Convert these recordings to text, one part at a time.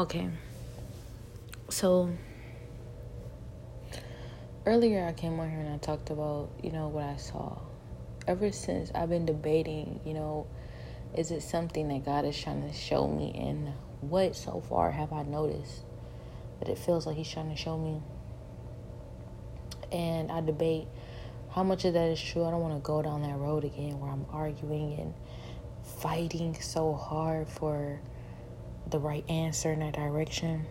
Okay. So earlier I came on here and I talked about, you know, what I saw. Ever since I've been debating, you know, is it something that God is trying to show me and what so far have I noticed that it feels like he's trying to show me? And I debate how much of that is true. I don't want to go down that road again where I'm arguing and fighting so hard for the right answer in that direction.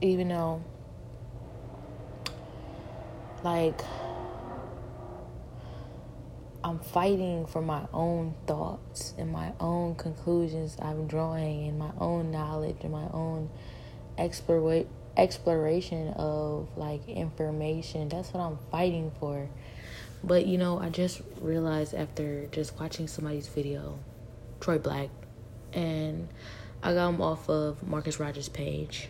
Even though, like, I'm fighting for my own thoughts and my own conclusions I'm drawing and my own knowledge and my own exploration of like information. That's what I'm fighting for. But you know, I just realized after just watching somebody's video, Troy Black, and I got him off of Marcus Rogers' page.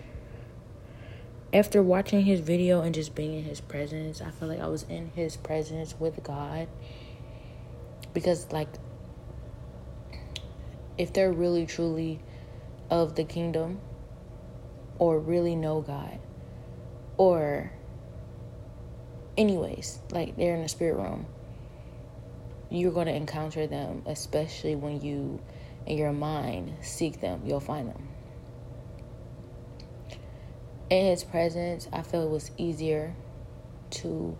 After watching his video and just being in his presence, I feel like I was in his presence with God. Because, like, if they're really truly of the kingdom or really know God, or anyways, like they're in the spirit realm, you're going to encounter them, especially when you, in your mind, seek them, you'll find them. In his presence, I feel it was easier to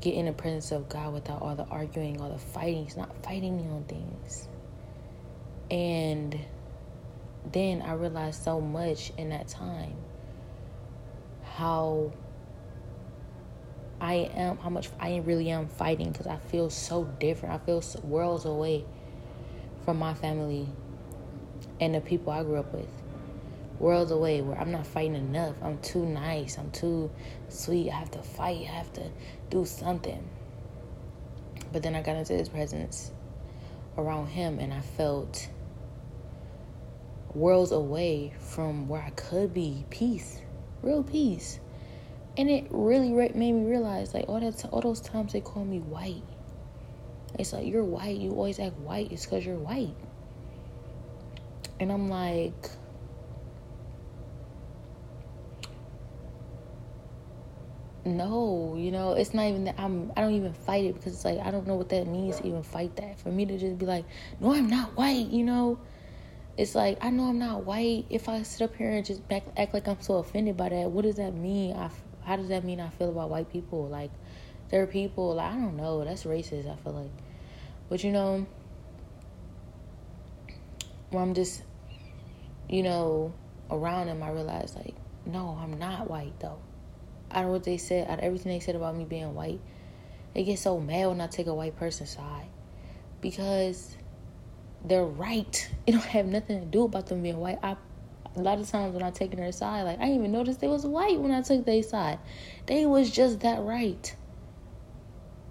get in the presence of God without all the arguing, all the fighting. He's not fighting me on things. And then I realized so much in that time how I am, how much I really am fighting because I feel so different. I feel worlds away from my family and the people I grew up with. Worlds away where I'm not fighting enough. I'm too nice. I'm too sweet. I have to fight. I have to do something. But then I got into his presence around him and I felt worlds away from where I could be peace, real peace. And it really made me realize, like, all that, all those times they call me white. It's like you're white. You always act white. It's because you're white. And I'm like, no, you know, it's not even that I'm. I don't even fight it because it's like I don't know what that means to even fight that. For me to just be like, no, I'm not white. You know, it's like I know I'm not white. If I sit up here and just back, act like I'm so offended by that, what does that mean? I how does that mean I feel about white people? Like, there are people, like, I don't know, that's racist, I feel like. But, you know, when I'm just, you know, around them, I realize, like, no, I'm not white, though. Don't know what they said, out of everything they said about me being white, they get so mad when I take a white person's side. Because they're right. It don't have nothing to do about them being white. I a lot of times when I taken their side, like I didn't even notice they was white when I took their side. They was just that right.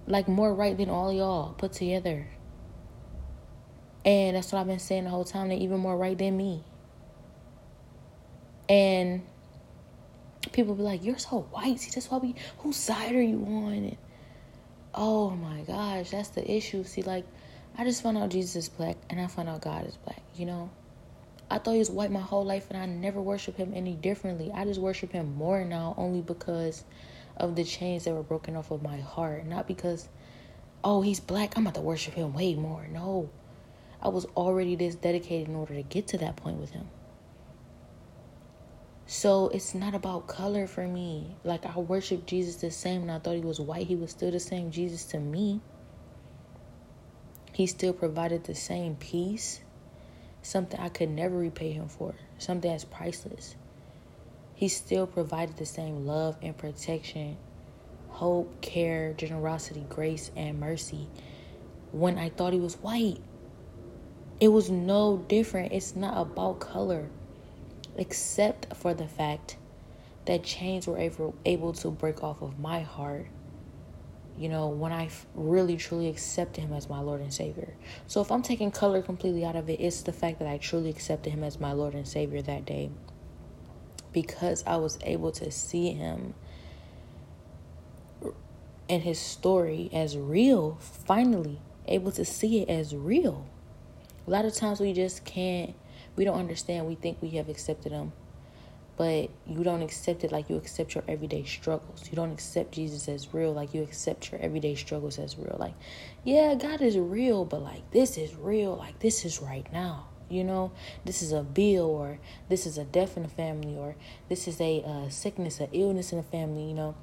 Like more right than all y'all put together. And that's what I've been saying the whole time. They're even more right than me. And people be like, You're so white. See, that's why we whose side are you on? And, oh my gosh, that's the issue. See, like, I just found out Jesus is black and I found out God is black, you know? I thought he was white my whole life and I never worship him any differently. I just worship him more now only because of the chains that were broken off of my heart. Not because, oh, he's black, I'm about to worship him way more. No. I was already this dedicated in order to get to that point with him. So it's not about color for me. Like I worship Jesus the same and I thought he was white. He was still the same Jesus to me. He still provided the same peace something I could never repay him for, something that's priceless. He still provided the same love and protection, hope, care, generosity, grace, and mercy when I thought he was white. It was no different. It's not about color, except for the fact that chains were able, able to break off of my heart you know, when I really truly accepted him as my Lord and Savior. So if I'm taking color completely out of it, it's the fact that I truly accepted him as my Lord and Savior that day because I was able to see him and his story as real, finally, able to see it as real. A lot of times we just can't We don't understand. We think we have accepted him but you don't accept it like you accept your everyday struggles. You don't accept Jesus as real like you accept your everyday struggles as real. Like, yeah, God is real, but like this is real, like this is right now. You know, this is a bill, or this is a death in the family, or this is a uh, sickness, a illness in the family. You know,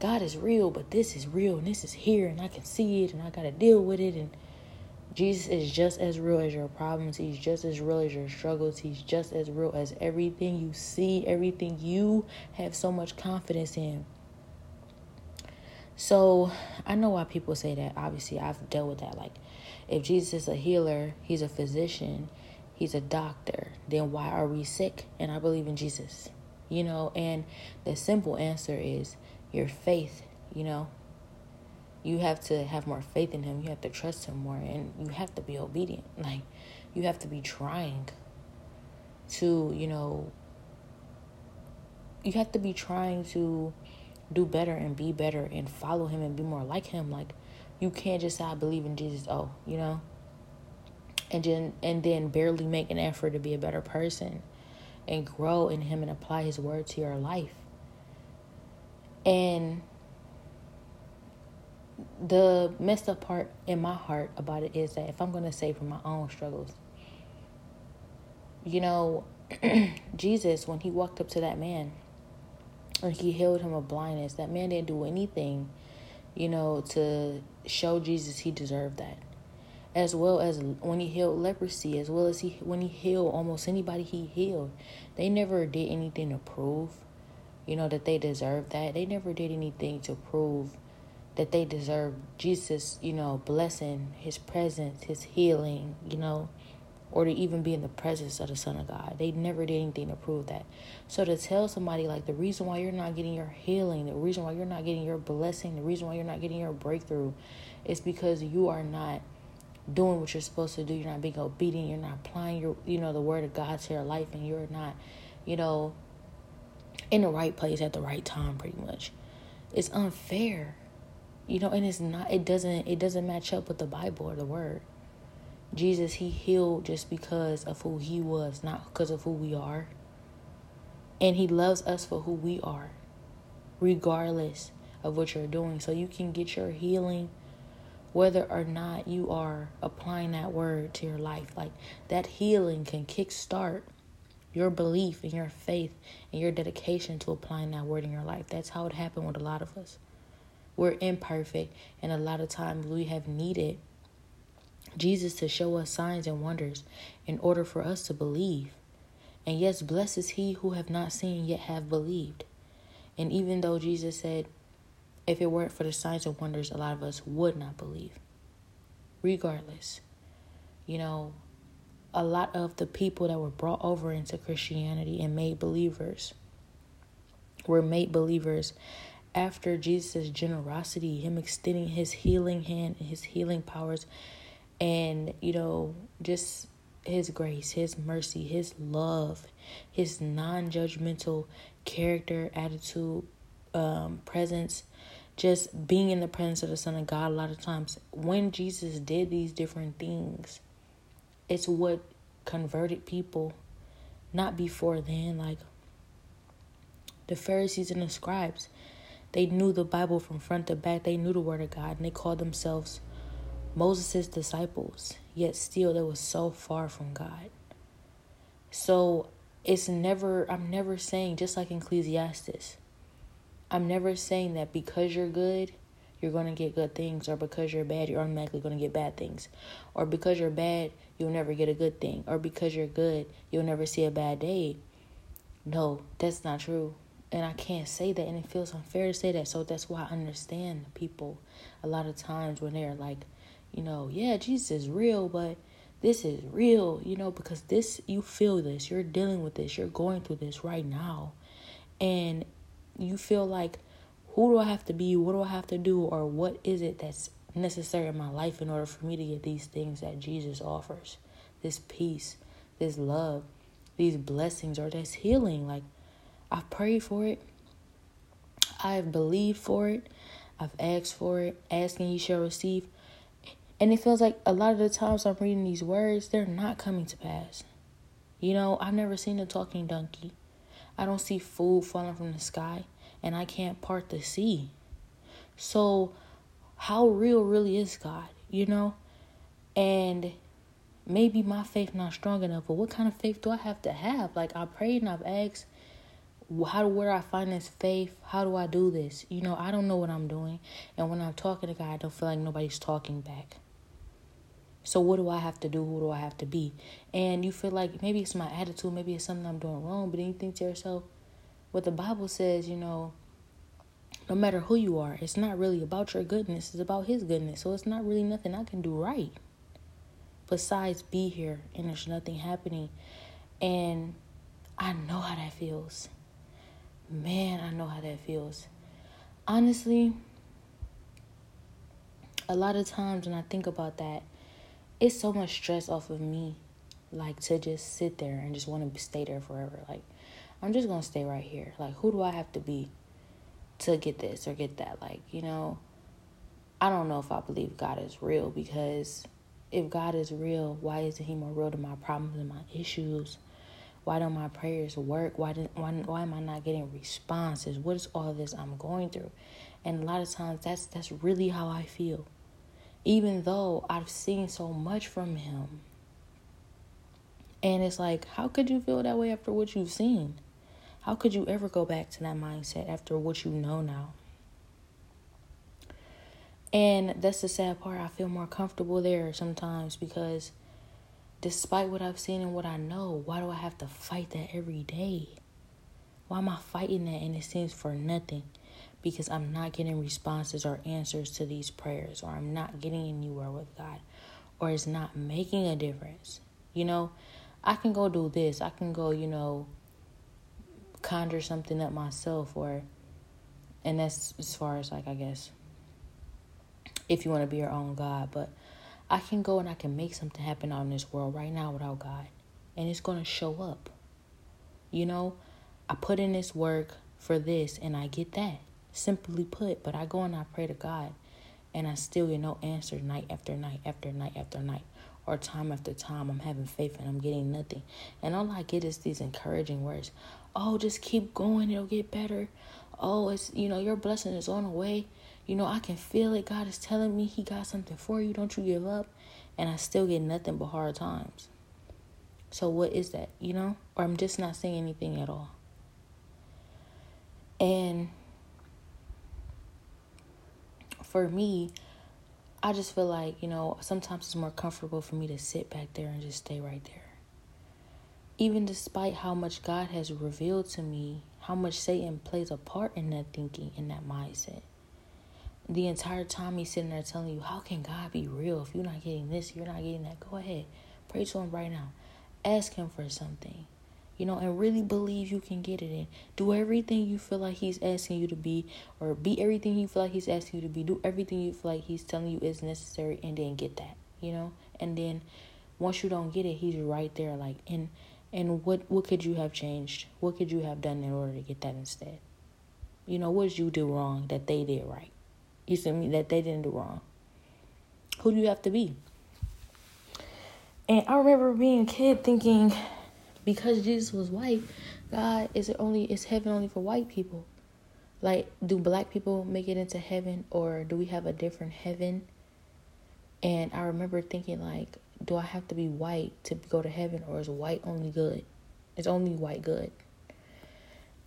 God is real, but this is real, and this is here, and I can see it, and I got to deal with it, and Jesus is just as real as your problems. He's just as real as your struggles. He's just as real as everything you see, everything you have so much confidence in. So I know why people say that. Obviously, I've dealt with that. Like, if Jesus is a healer, he's a physician, he's a doctor, then why are we sick? And I believe in Jesus, you know. And the simple answer is your faith, you know you have to have more faith in him. You have to trust him more and you have to be obedient. Like you have to be trying to you know you have to be trying to do better and be better and follow him and be more like him. Like you can't just say i believe in jesus. Oh you know? And then and then barely make an effort to be a better person and grow in him and apply his word to your life. And the messed up part in my heart about it is that if I'm going to say from my own struggles, you know, Jesus, when he walked up to that man and he healed him of blindness, that man didn't do anything, you know, to show Jesus he deserved that. As well as when he healed leprosy, as well as he when he healed almost anybody he healed, they never did anything to prove, you know, that they deserved that. They never did anything to prove that they deserve Jesus, you know, blessing, his presence, his healing, you know, or to even be in the presence of the Son of God. They never did anything to prove that. So to tell somebody like the reason why you're not getting your healing, the reason why you're not getting your blessing, the reason why you're not getting your breakthrough is because you are not doing what you're supposed to do. You're not being obedient. You're not applying your, you know, the word of God to your life, and you're not, you know, in the right place at the right time. Pretty much, it's unfair you know and it's not it doesn't it doesn't match up with the bible or the word. Jesus he healed just because of who he was not because of who we are. And he loves us for who we are regardless of what you're doing. So you can get your healing whether or not you are applying that word to your life. Like that healing can kickstart your belief and your faith and your dedication to applying that word in your life. That's how it happened with a lot of us we're imperfect, and a lot of times we have needed Jesus to show us signs and wonders in order for us to believe. And yes, blessed is he who have not seen yet have believed. And even though Jesus said, if it weren't for the signs and wonders, a lot of us would not believe. Regardless, you know, a lot of the people that were brought over into Christianity and made believers were made believers after Jesus' generosity, him extending his healing hand and his healing powers, and you know, just his grace, his mercy, his love, his non judgmental character, attitude, um, presence, just being in the presence of the Son of God. A lot of times, when Jesus did these different things, it's what converted people, not before then. Like the Pharisees and the scribes, they knew the Bible from front to back. They knew the Word of God, and they called themselves Moses' disciples. Yet still, they were so far from God. So it's never. I'm never saying just like Ecclesiastes. I'm never saying that because you're good, you're going to get good things, or because you're bad, you're automatically going to get bad things, or because you're bad, you'll never get a good thing, or because you're good, you'll never see a bad day. No, that's not true and I can't say that, and it feels unfair to say that. So that's why I understand people a lot of times when they're like, you know, yeah, Jesus is real, but this is real, you know, because this, you feel this, you're dealing with this, you're going through this right now, and you feel like, who do I have to be? What do I have to do? Or what is it that's necessary in my life in order for me to get these things that Jesus offers? This peace, this love, these blessings, or this healing. Like, I've prayed for it. I've believed for it. I've asked for it. Asking you shall receive. And it feels like a lot of the times I'm reading these words, they're not coming to pass. You know, I've never seen a talking donkey. I don't see food falling from the sky, and I can't part the sea. So, how real really is God, you know? And maybe my faith not strong enough, but what kind of faith do I have to have? Like I prayed and I've asked, how do where I find this faith? How do I do this? You know, I don't know what I'm doing, and when I'm talking to God, I don't feel like nobody's talking back. So what do I have to do? Who do I have to be? And you feel like maybe it's my attitude, maybe it's something I'm doing wrong, but then you think to yourself, what the Bible says, you know, no matter who you are, it's not really about your goodness, it's about his goodness. So it's not really nothing I can do right. Besides be here and there's nothing happening. And I know how that feels. Man, I know how that feels. Honestly, a lot of times when I think about that, it's so much stress off of me. Like to just sit there and just want to stay there forever. Like, I'm just to stay right here. Like, who do I have to be to get this or get that? Like, you know, I don't know if I believe God is real because if God is real, why isn't He more real to my problems and my issues? Why don't my prayers work? Why, did, why, why am I not getting responses? What is all this I'm going through? And a lot of times that's that's really how I feel. Even though I've seen so much from him. And it's like, how could you feel that way after what you've seen? How could you ever go back to that mindset after what you know now? And that's the sad part. I feel more comfortable there sometimes because despite what I've seen and what I know, why do I have to fight that every day? Why am I fighting that and it seems for nothing? Because I'm not getting responses or answers to these prayers, or I'm not getting anywhere with God, or it's not making a difference. You know, I can go do this, I can go, you know, conjure something up myself, or, and that's as far as like, I guess, if you want to be your own God, but I can go and I can make something happen out in this world right now without God. And it's going to show up. You know, I put in this work for this and I get that. Simply put, but I go and I pray to God and I still get no answer night after night after night after night or time after time. I'm having faith and I'm getting nothing. And all I get is these encouraging words. Oh, just keep going, it'll get better. Oh, it's you know, your blessing is on the way. You know, I can feel it. God is telling me He got something for you. Don't you give up. And I still get nothing but hard times. So, what is that? You know? Or I'm just not saying anything at all. And for me, I just feel like, you know, sometimes it's more comfortable for me to sit back there and just stay right there. Even despite how much God has revealed to me, how much Satan plays a part in that thinking, in that mindset the entire time he's sitting there telling you, How can God be real? If you're not getting this, you're not getting that, go ahead. Pray to him right now. Ask him for something. You know, and really believe you can get it in. Do everything you feel like he's asking you to be, or be everything you feel like he's asking you to be. Do everything you feel like he's telling you is necessary, and then get that. You know, and then once you don't get it, he's right there. Like, and and what what could you have changed? What could you have done in order to get that instead? You know, what did you do wrong that they did right? You see me that they didn't do wrong. Who do you have to be? And I remember being a kid thinking, because Jesus was white, God is it only is heaven only for white people? Like, do black people make it into heaven, or do we have a different heaven? And I remember thinking, like, do I have to be white to go to heaven, or is white only good? Is only white good?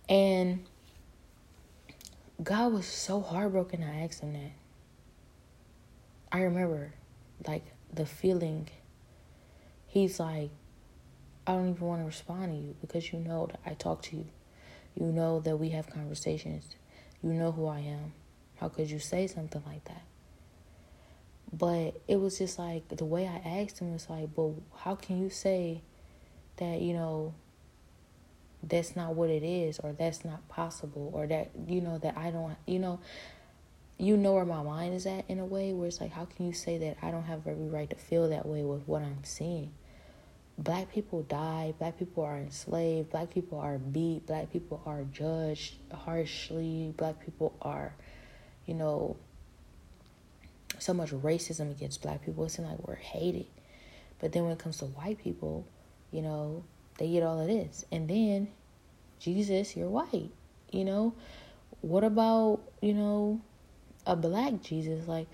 And God was so heartbroken. I asked him that. I remember, like, the feeling. He's like, I don't even want to respond to you because you know that I talk to you. You know that we have conversations. You know who I am. How could you say something like that? But it was just like the way I asked him was like, but how can you say that, you know, that's not what it is or that's not possible or that you know that I don't you know you know where my mind is at in a way where it's like how can you say that I don't have every right to feel that way with what I'm seeing? Black people die black people are enslaved black people are beat black people are judged harshly black people are you know so much racism against black people. It's like we're hated. But then when it comes to white people you know they get all of this. And then, Jesus, you're white. You know, what about, you know, a black Jesus? Like,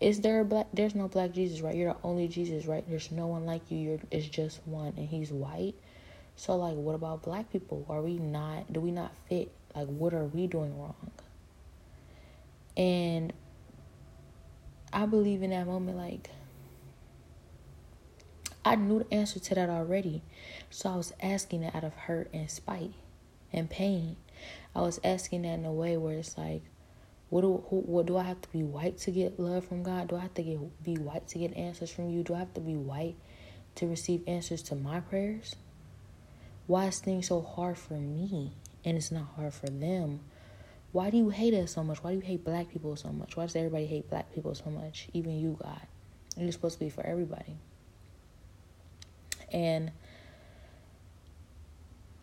is there a black there's no black Jesus, right? You're the only Jesus, right? There's no one like you. You're it's just one and he's white. So like what about black people? Are we not do we not fit? Like what are we doing wrong? And I believe in that moment like I knew the answer to that already. So I was asking it out of hurt and spite and pain. I was asking that in a way where it's like, what do who, what do I have to be white to get love from God? Do I have to get be white to get answers from you? Do I have to be white to receive answers to my prayers? Why is things so hard for me and it's not hard for them? Why do you hate us so much? Why do you hate black people so much? Why does everybody hate black people so much? Even you, God. You're supposed to be for everybody. And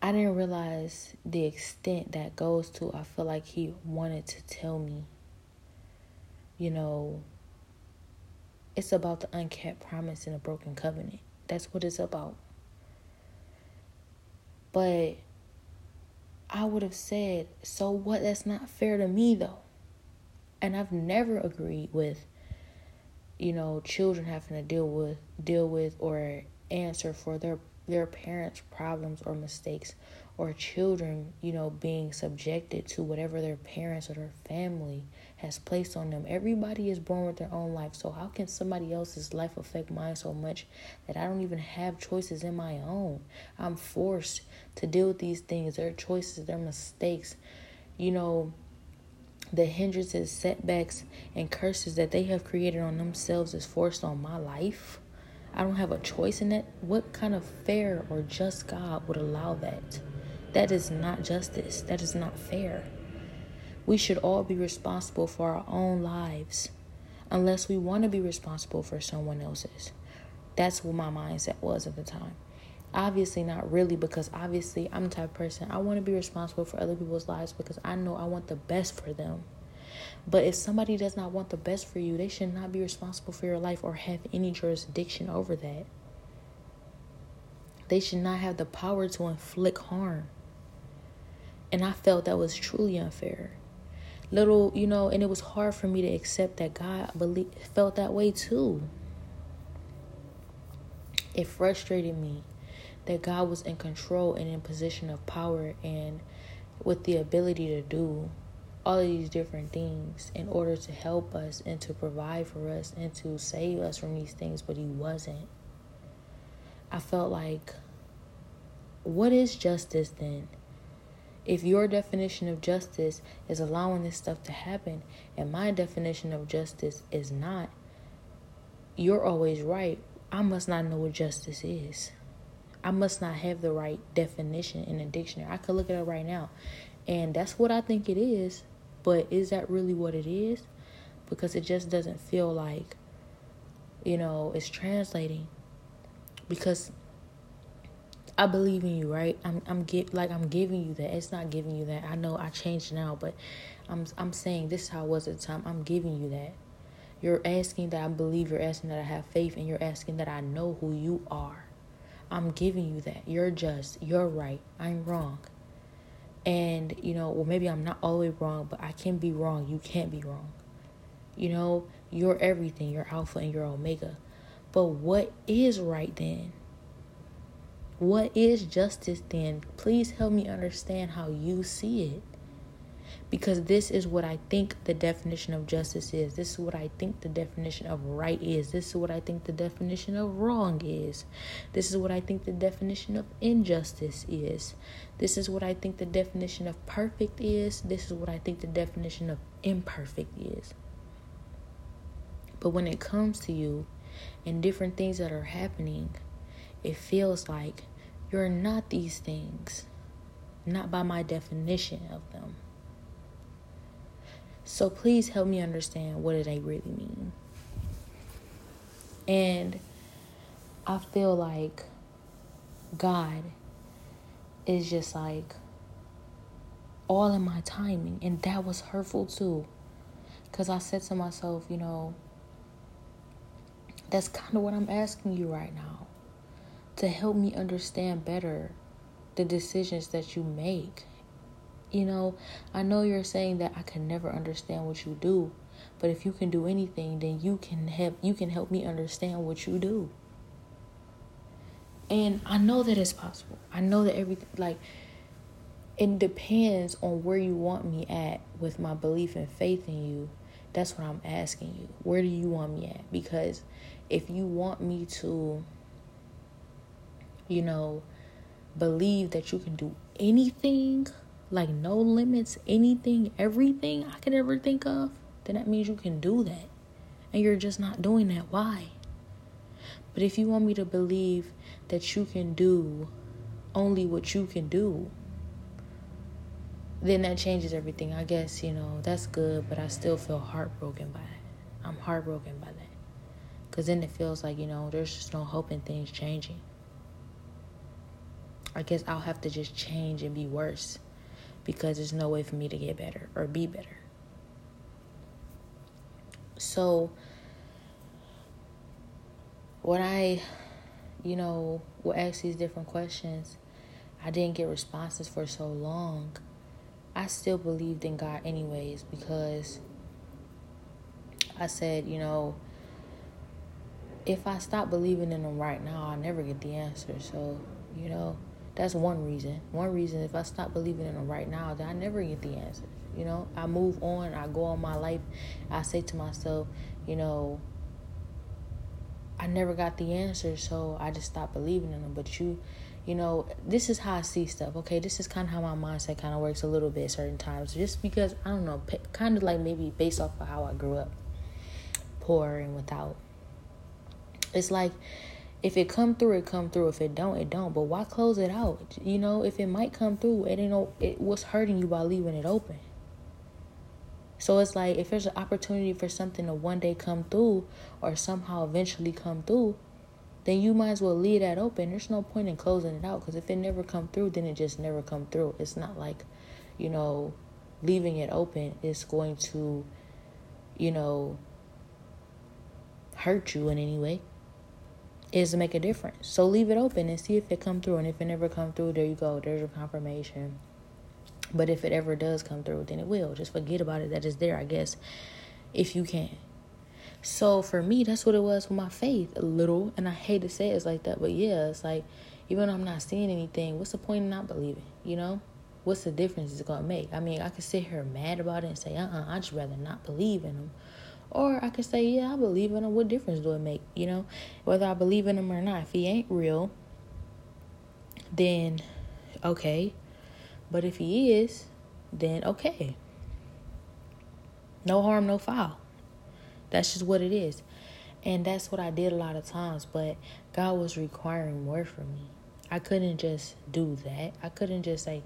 I didn't realize the extent that goes to. I feel like he wanted to tell me, you know, it's about the unkept promise and a broken covenant. That's what it's about. But I would have said, so what? That's not fair to me, though. And I've never agreed with, you know, children having to deal with, deal with, or answer for their their parents' problems or mistakes, or children, you know, being subjected to whatever their parents or their family has placed on them. Everybody is born with their own life. So, how can somebody else's life affect mine so much that I don't even have choices in my own? I'm forced to deal with these things, their choices, their mistakes, you know, the hindrances, setbacks, and curses that they have created on themselves is forced on my life. I don't have a choice in it. What kind of fair or just God would allow that? That is not justice. That is not fair. We should all be responsible for our own lives unless we want to be responsible for someone else's. That's what my mindset was at the time. Obviously, not really, because obviously, I'm the type of person I want to be responsible for other people's lives because I know I want the best for them. But if somebody does not want the best for you, they should not be responsible for your life or have any jurisdiction over that. They should not have the power to inflict harm. And I felt that was truly unfair. Little, you know, and it was hard for me to accept that God believe, felt that way too. It frustrated me that God was in control and in position of power and with the ability to do all of these different things in order to help us and to provide for us and to save us from these things, but he wasn't. I felt like, what is justice then? If your definition of justice is allowing this stuff to happen, and my definition of justice is not, you're always right. I must not know what justice is. I must not have the right definition in a dictionary. I could look at it right now. And that's what I think it is. But is that really what it is? Because it just doesn't feel like, you know, it's translating. Because I believe in you, right? I'm I'm get like I'm giving you that. It's not giving you that. I know I changed now, but I'm I'm saying this is how it was at the time. I'm giving you that. You're asking that I believe, you're asking that I have faith, and you're asking that I know who you are. I'm giving you that. You're just, you're right. I'm wrong. And, you know, well, maybe I'm not all the way wrong, but I can be wrong. You can't be wrong. You know, you're everything. You're Alpha and you're Omega. But what is right then? What is justice then? Please help me understand how you see it because this is what I think the definition of justice is. This is what I think the definition of right is. This is what I think the definition of wrong is. This is what I think the definition of injustice is. This is what I think the definition of perfect is. This is what I think the definition of imperfect is. But when it comes to you and different things that are happening, it feels like you're not these things, not by my definition of them. So please help me understand what do they really mean. And I feel like God is just like all in my timing. And that was hurtful too. Because I said to myself, you know, that's kind of what I'm asking you right now to help me understand better the decisions that you make. You know, I know you're saying that I can never understand what you do, but if you can do anything, then you can help you can help me understand what you do. And I know that it's possible. I know that everything like it depends on where you want me at with my belief and faith in you. That's what I'm asking you. Where do you want me at? Because if you want me to you know, believe that you can do anything, like no limits, anything, everything I could ever think of, then that means you can do that. And you're just not doing that. Why? But if you want me to believe that you can do only what you can do, then that changes everything. I guess, you know, that's good, but I still feel heartbroken by it. I'm heartbroken by that. Because then it feels like, you know, there's just no hope in things changing. I guess I'll have to just change and be worse because there's no way for me to get better or be better. So, when I, you know, will ask these different questions, I didn't get responses for so long. I still believed in God, anyways, because I said, you know, if I stop believing in Him right now, I'll never get the answer. So, you know, that's one reason. One reason, if I stop believing in them right now, then I never get the answers. You know, I move on, I go on my life. I say to myself, you know, I never got the answer, so I just stopped believing in them. But you, you know, this is how I see stuff. Okay, this is kind of how my mindset kind of works a little bit certain times. Just because I don't know, kind of like maybe based off of how I grew up, poor and without. It's like if it come through, it come through. If it don't, it don't. But why close it out? You know, if it might come through, it ain't no. It what's hurting you by leaving it open. So it's like if there's an opportunity for something to one day come through, or somehow eventually come through, then you might as well leave that open. There's no point in closing it out because if it never come through, then it just never come through. It's not like, you know, leaving it open is going to, you know, hurt you in any way is to make a difference. So leave it open and see if it come through. And if it never come through, there you go. There's your confirmation. But if it ever does come through, then it will. Just forget about it. That is there, I guess, if you can. So for me, that's what it was with my faith, a little. And I hate to say it's like that, but yeah, it's like even though I'm not seeing anything, what's the point in not believing? You know, what's the difference it's gonna make? I mean, I could sit here mad about it and say, uh, uh-uh, I would just rather not believe in them or I could say, yeah, I believe in him. What difference do it make? You know, whether I believe in him or not. If he ain't real, then okay. But if he is, then okay. No harm, no foul. That's just what it is. And that's what I did a lot of times. But God was requiring more from me. I couldn't just do that. I couldn't just say,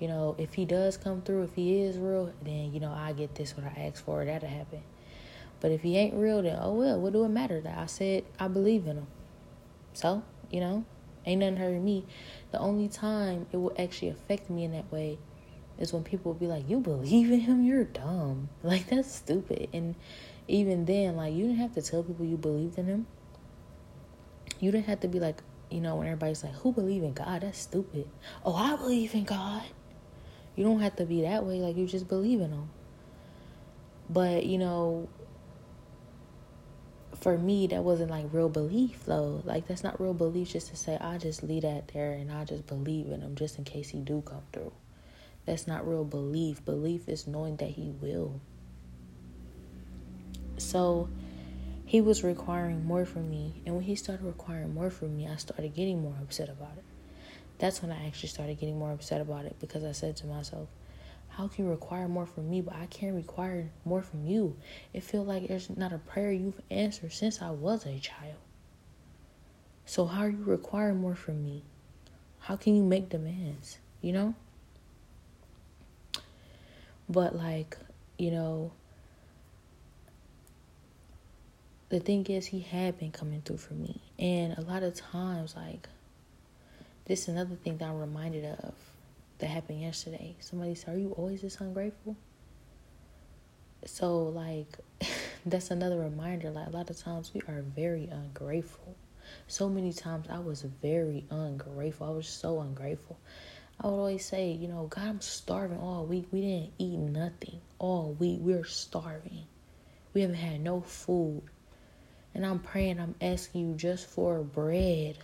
you know, if he does come through, if he is real, then, you know, I get this what I asked for. That'll happen. But if he ain't real, then oh well, what do it matter that I said I believe in him? So, you know, ain't nothing hurting me. The only time it will actually affect me in that way is when people will be like, You believe in him? You're dumb. Like, that's stupid. And even then, like, you didn't have to tell people you believed in him. You didn't have to be like, you know, when everybody's like, Who believe in God? That's stupid. Oh, I believe in God. You don't have to be that way. Like, you just believe in him. But, you know, for me that wasn't like real belief though. Like that's not real belief just to say i just leave that there and i just believe in him just in case he do come through. That's not real belief. Belief is knowing that he will. So he was requiring more from me and when he started requiring more from me i started getting more upset about it. That's when i actually started getting more upset about it because i said to myself how can you require more from me, but I can't require more from you? It feels like there's not a prayer you've answered since I was a child. So how are you requiring more from me? How can you make demands? You know? But like, you know, the thing is he had been coming through for me. And a lot of times like this is another thing that I'm reminded of that happened yesterday. Somebody said, Are you always this ungrateful? So, like, that's another reminder. Like, a lot of times we are very ungrateful. So many times I was very ungrateful. I was so ungrateful. I would always say, you know, God, I'm starving all week. We didn't eat nothing all week. We're starving. We haven't had no food. And I'm praying, I'm asking you just for bread.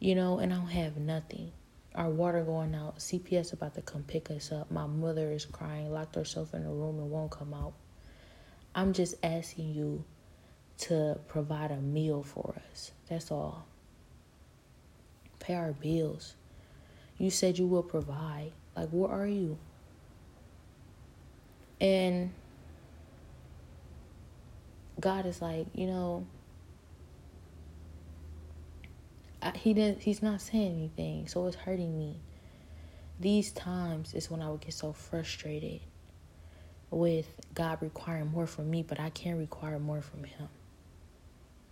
You know, and I don't have nothing. Our water going out. CPS about to come pick us up. My mother is crying, locked herself in a room and won't come out. I'm just asking you to provide a meal for us. That's all. Pay our bills. You said you will provide. Like, where are you? And God is like, you know, I, he didn't. He's not saying anything, so it's hurting me. These times is when I would get so frustrated with God requiring more from me, but I can't require more from Him.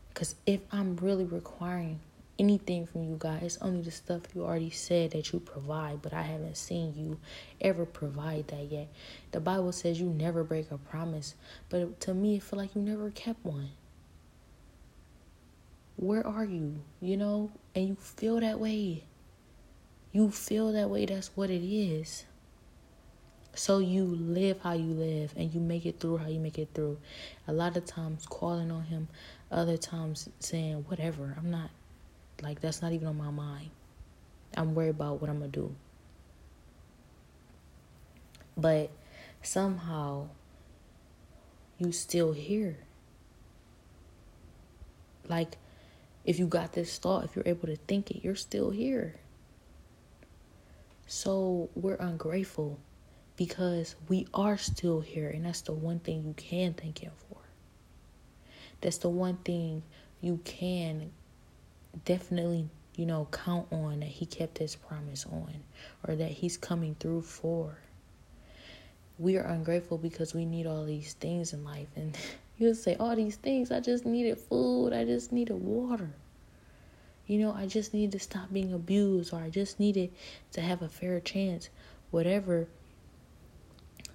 Because if I'm really requiring anything from you guys, it's only the stuff you already said that you provide, but I haven't seen you ever provide that yet. The Bible says you never break a promise, but to me, it feel like you never kept one. Where are you? You know, and you feel that way. You feel that way, that's what it is. So you live how you live and you make it through how you make it through. A lot of times calling on him, other times saying, whatever, I'm not, like, that's not even on my mind. I'm worried about what I'm going to do. But somehow, you still here. Like, if you got this thought, if you're able to think it, you're still here. So we're ungrateful because we are still here, and that's the one thing you can thank Him for. That's the one thing you can definitely, you know, count on that He kept His promise on or that He's coming through for. We are ungrateful because we need all these things in life, and you'll say, All these things, I just needed food, I just needed water. You know, I just need to stop being abused, or I just needed to have a fair chance. Whatever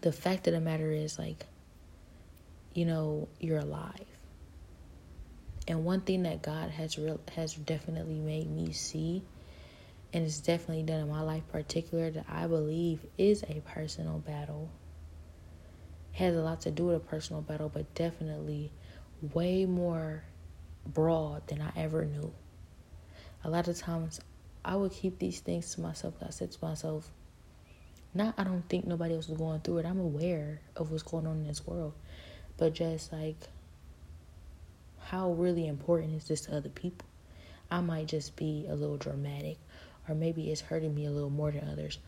the fact of the matter is like you know you're alive and one thing that god has real has definitely made me see and it's definitely done in my life particular that i believe is a personal battle has a lot to do with a personal battle but definitely way more broad than i ever knew a lot of times i would keep these things to myself i said to myself not I don't think nobody else is going through it. I'm aware of what's going on in this world. But just like how really important is this to other people? I might just be a little dramatic or maybe it's hurting me a little more than others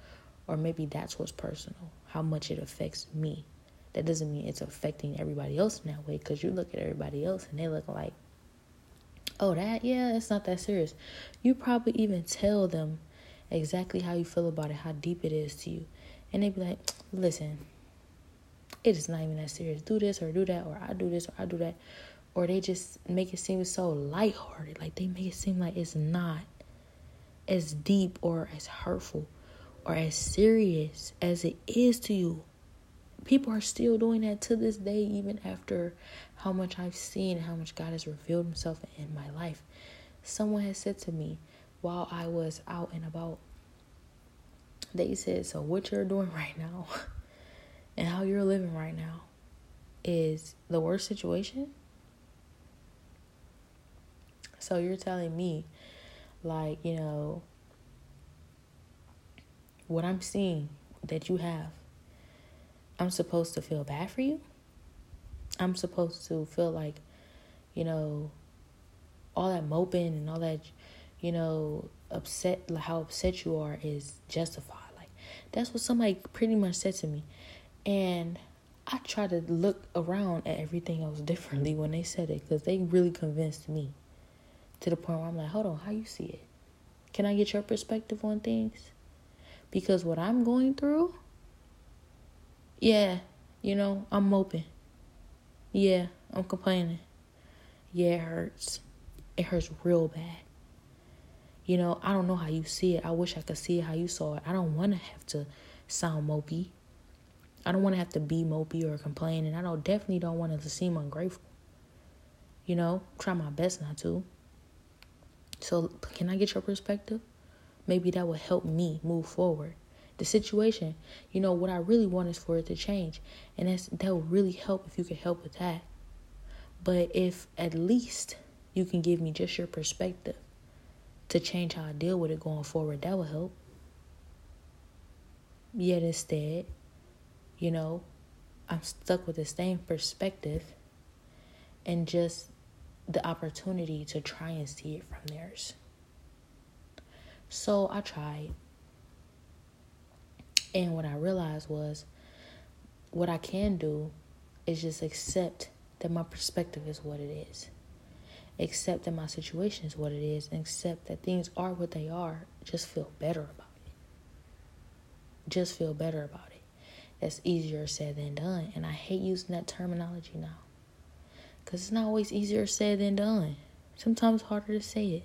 or maybe that's what's personal, how much it affects me. That doesn't mean it's affecting everybody else in that way because you look at everybody else and they look like, oh, that, yeah, it's not that serious. You probably even tell them exactly how you feel about it, how deep it is to you. And they be like, listen, it is not even that serious. Do this or do that, or I do this or I do that. Or they just make it seem so lighthearted. Like they make it seem like it's not as deep or as hurtful or as serious as it is to you. People are still doing that to this day, even after how much I've seen how much God has revealed Himself in my life. Someone has said to me, while I was out and about. They said, So, what you're doing right now and how you're living right now is the worst situation? So, you're telling me, like, you know, what I'm seeing that you have, I'm supposed to feel bad for you? I'm supposed to feel like, you know, all that moping and all that you know, upset, how upset you are is justified. Like that's what somebody pretty much said to me. And I try to look around at everything else differently when they said it because they really convinced me to the point where I'm like, hold on, how you see it? Can I get your perspective on things? Because what I'm going through, yeah, you know, I'm moping. Yeah, I'm complaining. Yeah, it hurts. It hurts real bad. You know, I don't know how you see it. I wish I could see it how you saw it. I don't want to have to sound mopey. I don't want to have to be mopey or complaining. I don't definitely don't want to seem ungrateful. You know, try my best not to. So, can I get your perspective? Maybe that will help me move forward. The situation, you know, what I really want is for it to change. And that's, that will really help if you can help with that. But if at least you can give me just your perspective to change how I deal with it going forward, that will help. Yet instead, you know, I'm stuck with the same perspective and just the opportunity to try and see it from theirs. So I tried. And what I realized was what I can do is just accept that my perspective is what it is. Accept that my situation is what it is and accept that things are what they are. Just feel better about it. Just feel better about it. That's easier said than done. And I hate using that terminology now. Because it's not always easier said than done. Sometimes harder to say it.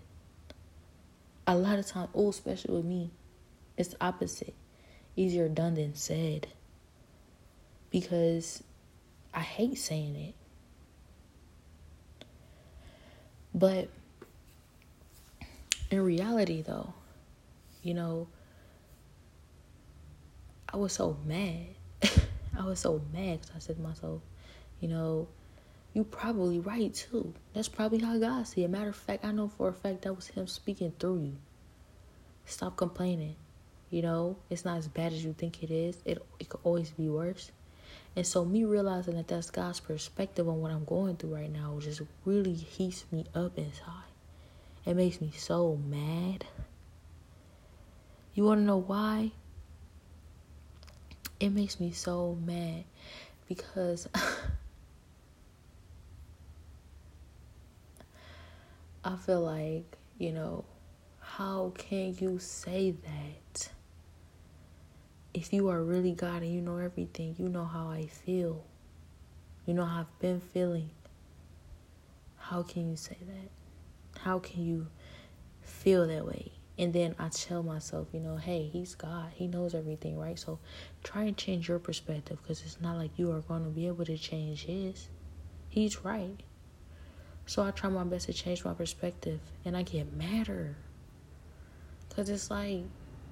A lot of times, oh, especially with me, it's the opposite. Easier done than said. Because I hate saying it. But in reality, though, you know, I was so mad. I was so mad because I said to myself, you know, you probably right too. That's probably how God see it. Matter of fact, I know for a fact that was Him speaking through you. Stop complaining. You know, it's not as bad as you think it is. It it could always be worse. And so me realizing that that's God's perspective on what I'm going through right now just really heats me up inside. It makes me so mad. You want to know why? It makes me so mad because I feel like, you know, how can you say that? if you are really God and you know everything, you know how I feel. You know how I've been feeling. How can you say that? How can you feel that way? And then I tell myself, you know, hey, he's God. He knows everything, right? So try and change your perspective because it's not like you are going to be able to change his. He's right. So I try my best to change my perspective and I get madder. Because it's like,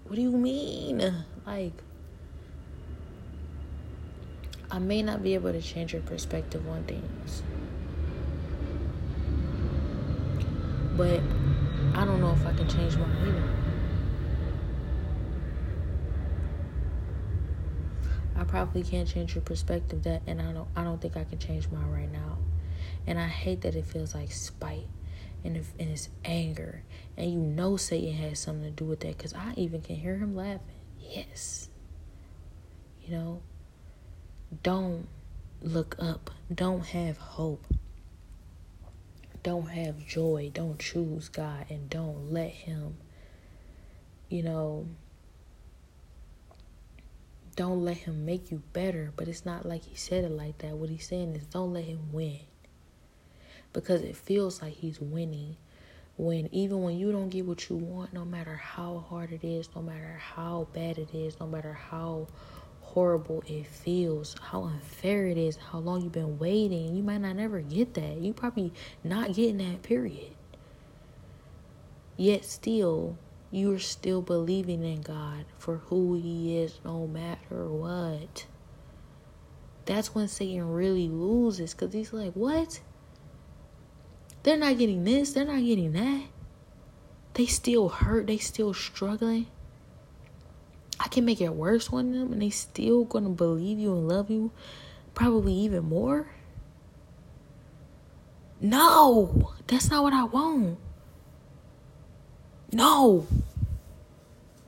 what do you mean? Like, I may not be able to change your perspective on things. But I don't know if I can change mine either. I probably can't change your perspective that and I don't I don't think I can change mine right now. And I hate that it feels like spite and, if, and it's anger. And you know Satan has something to do with that because I even can hear him laughing. Yes. You know, don't look up. Don't have hope. Don't have joy. Don't choose God and don't let Him, you know, don't let Him make you better. But it's not like He said it like that. What He's saying is don't let Him win. Because it feels like He's winning when even when you don't get what you want, no matter how hard it is, no matter how bad it is, no matter how horrible it feels, how unfair it is, how long you've been waiting. You might not ever get that. You probably not getting that period. Yet still, you're still believing in God for who He is no matter what. That's when Satan really loses because he's like, What? They're not getting this, they're not getting that. They still hurt, they still struggling. I can make it worse on them and they still gonna believe you and love you probably even more. No, that's not what I want. No.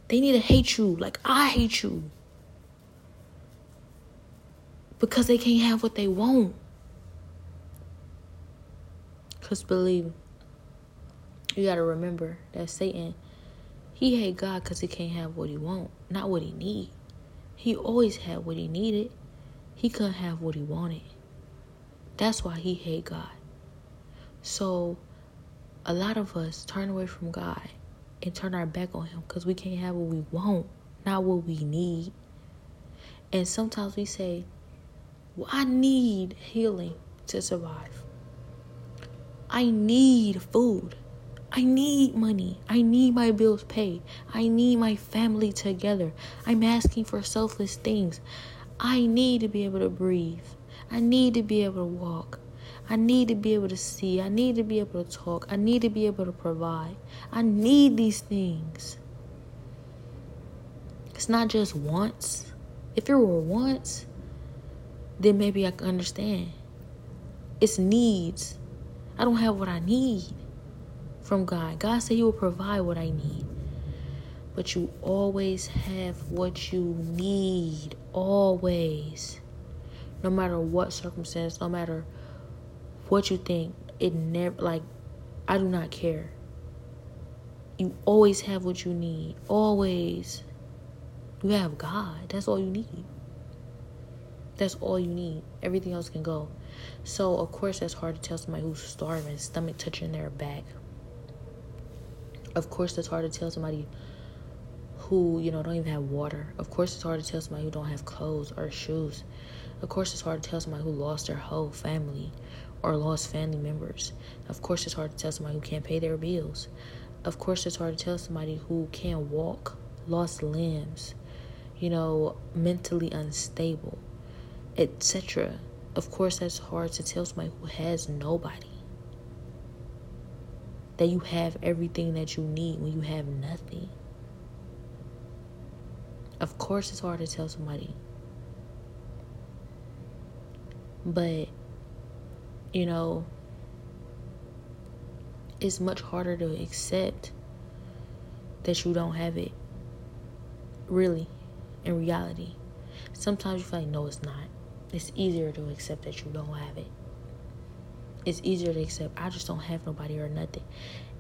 They need to hate you like I hate you. Because they can't have what they want. Because believe, you got to remember that Satan he hate God because he can't have what he want, not what he need. He always had what he needed. He couldn't have what he wanted. That's why he hate God. So a lot of us turn away from God and turn our back on him because we can't have what we want, not what we need. And sometimes we say, well, I need healing to survive. I need food. I need money. I need my bills paid. I need my family together. I'm asking for selfless things. I need to be able to breathe. I need to be able to walk. I need to be able to see. I need to be able to talk. I need to be able to provide. I need these things. It's not just once. If it were once, then maybe I can understand. It's needs. I don't have what I need from God. God said He will provide what I need. But you always have what you need. Always. No matter what circumstance, no matter what you think, it never, like, I do not care. You always have what you need. Always. You have God. That's all you need. That's all you need. Everything else can go. So, of course, that's hard to tell somebody who's starving, stomach touching their back. Of course, that's hard to tell somebody who, you know, don't even have water. Of course, it's hard to tell somebody who don't have clothes or shoes. Of course, it's hard to tell somebody who lost their whole family or lost family members. Of course, it's hard to tell somebody who can't pay their bills. Of course, it's hard to tell somebody who can't walk, lost limbs, you know, mentally unstable, etc. Of course, that's hard to tell somebody who has nobody. That you have everything that you need when you have nothing. Of course, it's hard to tell somebody. But, you know, it's much harder to accept that you don't have it. Really in reality. Sometimes you feel like, no, it's not. It's easier to accept that you don't have it. It's easier to accept, I just don't have nobody or nothing.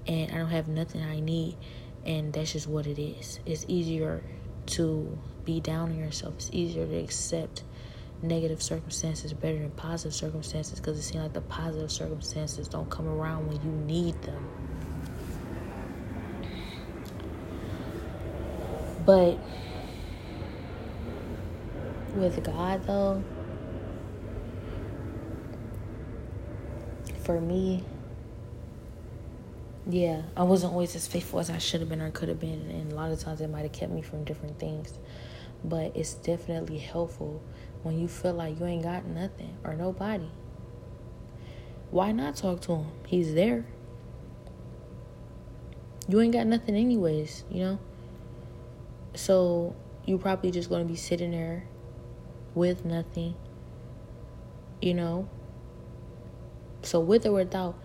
And I don't have nothing I need. And that's just what it is. It's easier to be down on yourself. It's easier to accept negative circumstances better than positive circumstances because it seems like the positive circumstances don't come around when you need them. But with God, though, for me, yeah, I wasn't always as faithful as I should have been or could have been. And a lot of times it might have kept me from different things. But it's definitely helpful when you feel like you ain't got nothing or nobody. Why not talk to him? He's there. You ain't got nothing, anyways, you know? So you're probably just going to be sitting there with nothing, you know. So with or without,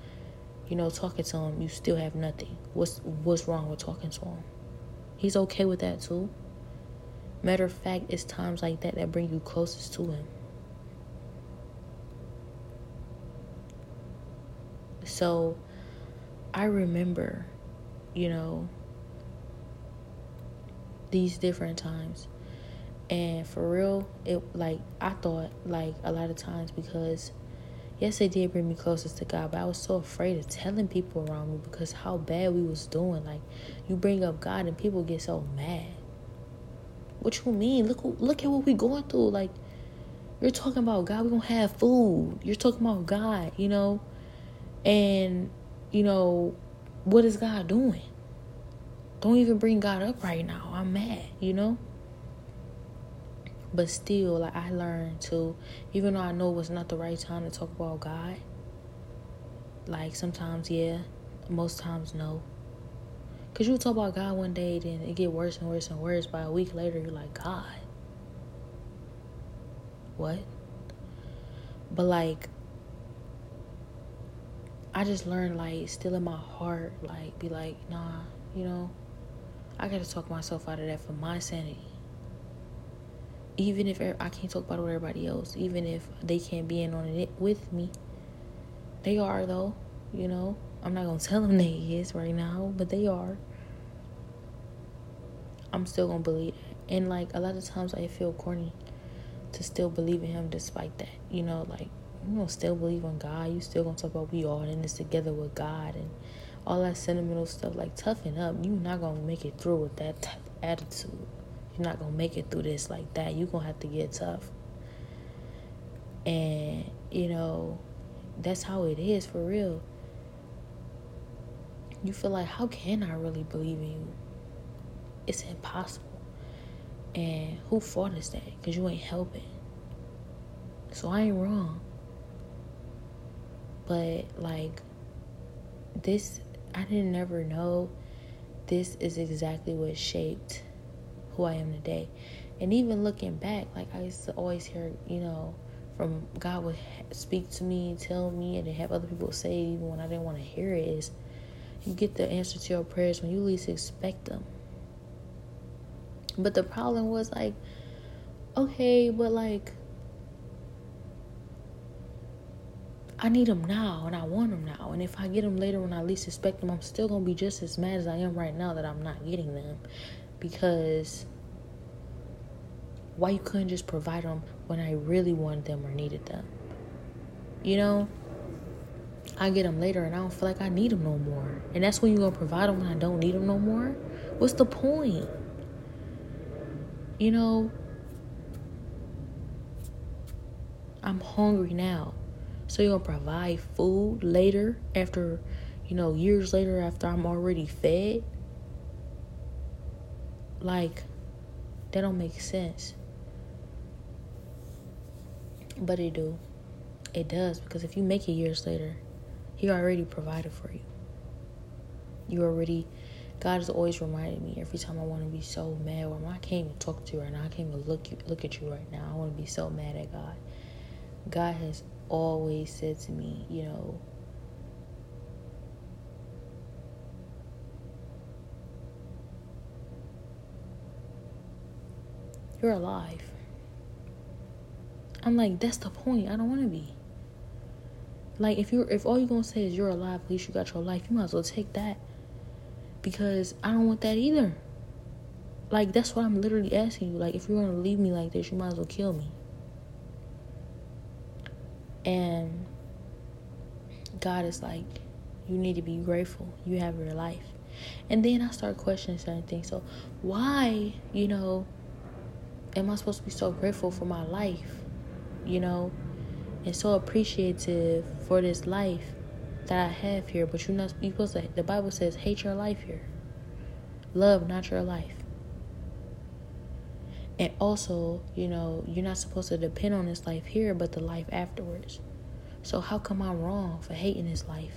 you know, talking to him, you still have nothing. What's what's wrong with talking to him? He's okay with that too. Matter of fact, it's times like that that bring you closest to him. So I remember, you know, these different times and for real, it like I thought like a lot of times because yes, it did bring me closest to God, but I was so afraid of telling people around me because how bad we was doing. Like you bring up God and people get so mad. What you mean? Look look at what we going through. Like you're talking about God, we gonna have food. You're talking about God, you know, and you know what is God doing? Don't even bring God up right now. I'm mad, you know. But still, like I learned to, even though I know it's not the right time to talk about God, like sometimes, yeah, most times, no. Cause you talk about God one day, then it get worse and worse and worse. By a week later, you're like, God, what? But like, I just learned like still in my heart, like be like, nah, you know, I gotta talk myself out of that for my sanity even if er, I can't talk about it with everybody else, even if they can't be in on it with me, they are though. You know, I'm not gonna tell them they is right now, but they are. I'm still gonna believe it, and like a lot of times I feel corny to still believe in Him despite that. You know, like you gonna still believe in God. You still gonna talk about we all in this together with God and all that sentimental stuff. Like toughen up. You're not gonna make it through with that of attitude. You're not gonna make it through this like that. You're gonna have to get tough. And, you know, that's how it is for real. you feel like, how can I really believe in you? It's impossible. And who fault is that? Because you ain't helping. So I ain't wrong. But, like, this, I didn't ever know this is exactly what shaped who I am today. And even looking back, like, I used to always hear, you know, from God would speak to me, tell me, and then have other people say, even when I didn't want to hear it, is you get the answer to your prayers when you least expect them. But the problem was like, okay, but like, I need them now and I want them now. And if I get them later when I least expect them, I'm still going to be just as mad as I am right now that I'm not getting them. Because why you couldn't just provide them when I really wanted them or needed them? You know? I get them later and I don't feel like I need them no more. And that's when you're going to provide them when I don't need them no more? What's the point? You know, I'm hungry now. So you're gonna provide food later after, you know, years later after I'm already fed? Like, that don't make sense. But it do. It does because if you make it years later, he already provided for you. You already God has always reminded me every time I want to be so mad, or I can't even talk to you right now. I can't even look you, look at you right now. I want to be so mad at God. God has always said to me, you know, you're alive. I'm like, that's the point. I don't want to be. Like, if you're, if all you're gonna say is you're alive, at least you got your life. You might as well take that because I don't want that either. Like that's what I'm literally asking you. Like if you're gonna leave me like this, you might as well kill me. And God is like, you need to be grateful. You have your life. And then I start questioning certain things. So why, you know, am I supposed to be so grateful for my life? You know, and so appreciative for this life that I have here, but you're not you supposed to the Bible says hate your life here. Love not your life. And also, you know, you're not supposed to depend on this life here, but the life afterwards. So how come I'm wrong for hating this life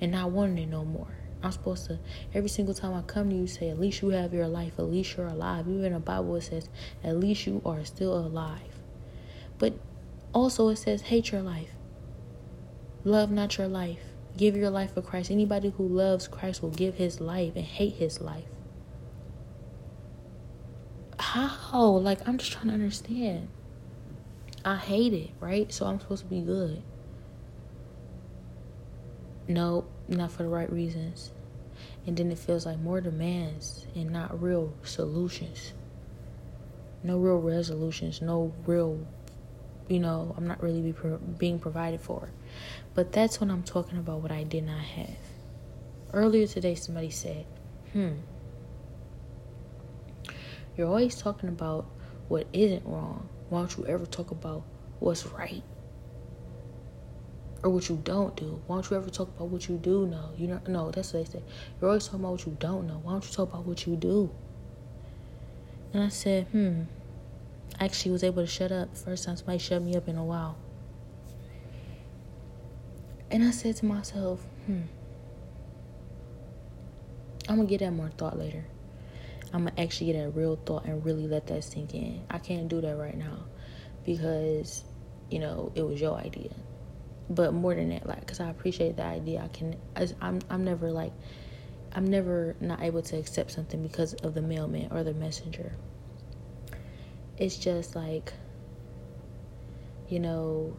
and not wanting it no more? I'm supposed to every single time I come to you say, at least you have your life, at least you're alive. Even in the Bible it says, at least you are still alive. But also it says hate your life. Love not your life. Give your life for Christ. Anybody who loves Christ will give his life and hate his life. How? Like, I'm just trying to understand. I hate it, right? So I'm supposed to be good. No, not for the right reasons. And then it feels like more demands and not real solutions. No real resolutions, no real, you know, I'm not really be pro- being provided for. But that's when I'm talking about what I did not have. Earlier today, somebody said, hmm, you're always talking about what isn't wrong. Why don't you ever talk about what's right? Or what you don't do. Why don't you ever talk about what you do know? You know, no, that's what they say. You're always talking about what you don't know. Why don't you talk about what you do? And I said, hmm. I actually was able to shut up. First time somebody shut me up in a while. And I said to myself, hmm, I'm gonna get that more thought later. I'm gonna actually get that real thought and really let that sink in. I can't do that right now because, you know, it was your idea. But more than that, like, cause I appreciate the idea. I can, I, I'm, I'm never like, I'm never not able to accept something because of the mailman or the messenger. It's just like, you know,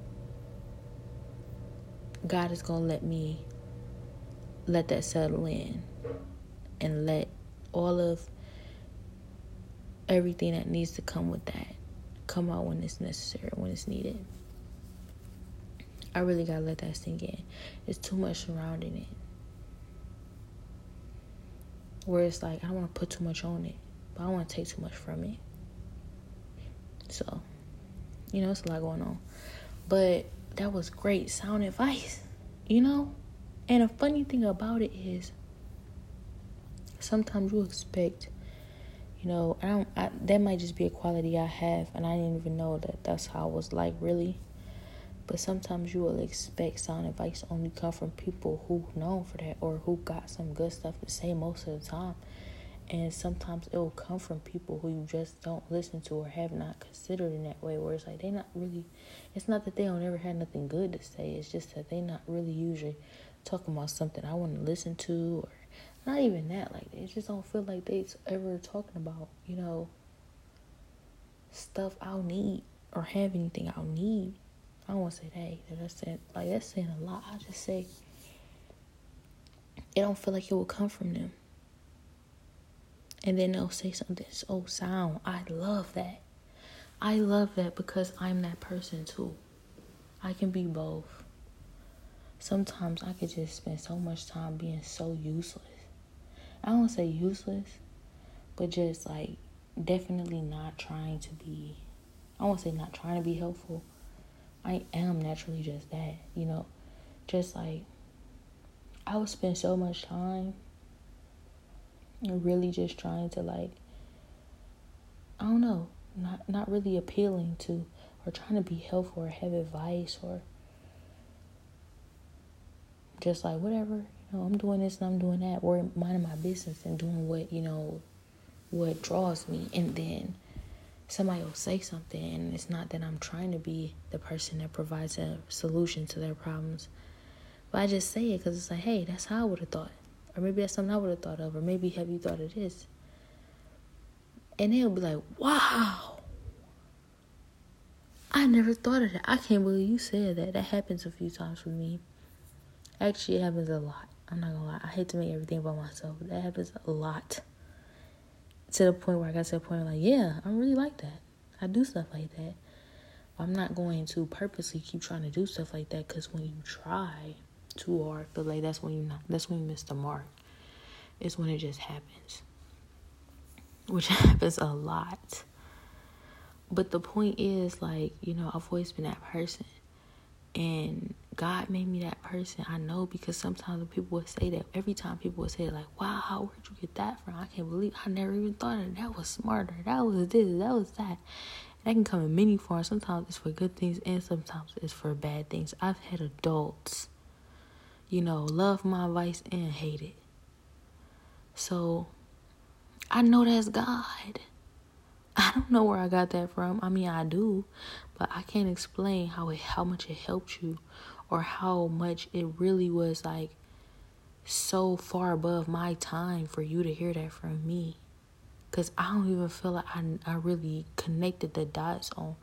God is to let me let that settle in and let all of everything that needs to come with that come out when it's necessary, when it's needed. I really got to let that sink in. It's too much surrounding it. Where it's like, I don't want to put too much on it, but I don't want to take too much from it. So, you know, it's a lot going on. But that was great sound advice, you know? And a funny thing about it is, sometimes you expect, you know, I don't. I, that might just be a quality I have, and I didn't even know that that's how I was like really. But sometimes you will expect sound advice only come from people who known for that or who got some good stuff to say most of the time. And sometimes it will come from people who you just don't listen to or have not considered in that way. Where it's like they're not really. It's not that they don't ever have nothing good to say. It's just that they not really usually talking about something I want to listen to or not even that. Like they just don't feel like they ever talking about you know stuff I'll need or have anything I'll need. I to say hey, that's saying like that's saying a lot. I just say it don't feel like it will come from them. And then they'll say something so sound. I love that. I love that because I'm that person too. I can be both. Sometimes I could just spend so much time being so useless. I don't say useless, but just like definitely not trying to be I won't say not trying to be helpful, I am naturally just that, you know. Just like I would spend so much time really just trying to like I don't know, not not really appealing to or trying to be helpful or have advice or just like whatever, you know, I'm doing this and I'm doing that, or minding my business and doing what, you know, what draws me and then somebody will say something and it's not that I'm trying to be the person that provides a solution to their problems. But I just say it because it's like, hey, that's how I would have thought. Or maybe that's something I would have thought of. Or maybe have you thought of this? And they'll be like, wow. I never thought of that. I can't believe you said that. That happens a few times with me. Actually, it happens a lot. I'm not gonna lie. I hate to make everything about myself. That happens a lot to the point where I got to the point like, yeah, I really like that. I do stuff like that. I'm not going to purposely keep trying to do stuff like that because when you try too hard, feel like that's when you not, that's when you miss the mark. It's when it just happens, which happens a lot. But the point is, like, you know, I've always been that person, and God made me that person. I know because sometimes people would say that, every time people would say like, "Wow, where'd you get that from?" I can't believe I never even thought of it. That was smarter. That was this. That was that. That can come in many forms. Sometimes it's for good things, and sometimes it's for bad things. I've had adults, you know, love my advice and hate it. So, I know that's God. I don't know where I got that from. I mean, I do, but I can't explain how it how much it helped you or how much it really was like so far above my time for you to hear that from me. Cause I don't even feel like I, I really connected the dots on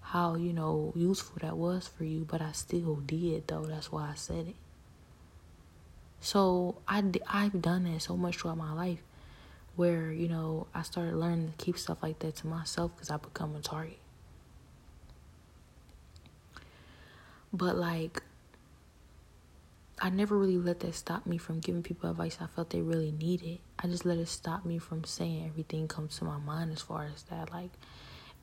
how, you know, useful that was for you, but I still did though. That's why I said it. So I, I've done that so much throughout my life where, you know, I started learning to keep stuff like that to myself because I become a target. But like, I never really let that stop me from giving people advice I felt they really needed. I just let it stop me from saying everything comes to my mind as far as that, like,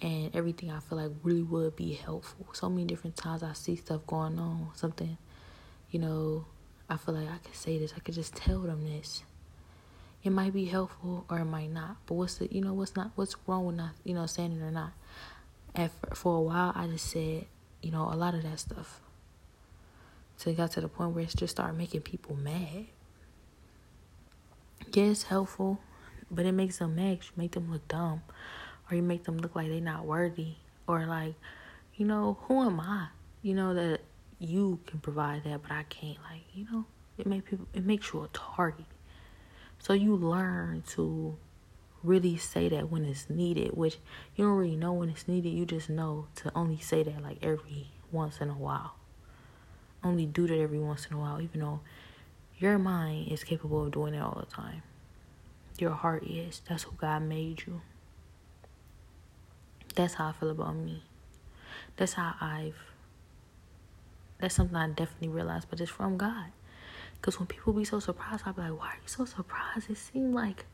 and everything I feel like really would be helpful. So many different times I see stuff going on, something, you know, I feel like I could say this, I could just tell them this. It might be helpful or it might not, but what's the, you know, what's not, what's wrong with not, you know, saying it or not? And for, for a while, I just said, you know, a lot of that stuff so it got to the point where it just started making people mad. Yeah, it's helpful, but it makes them mad. You make them look dumb, or you make them look like they're not worthy, or like, you know, who am I? You know that you can provide that, but I can't. Like, you know, it make people. It makes you a target. So you learn to really say that when it's needed, which you don't really know when it's needed. You just know to only say that like every once in a while only do that every once in a while, even though your mind is capable of doing it all the time. Your heart is. That's who God made you. That's how I feel about me. That's how I've. That's something I definitely realized, but it's from God. Because when people be so surprised, I'll be like, why are you so surprised? It seemed like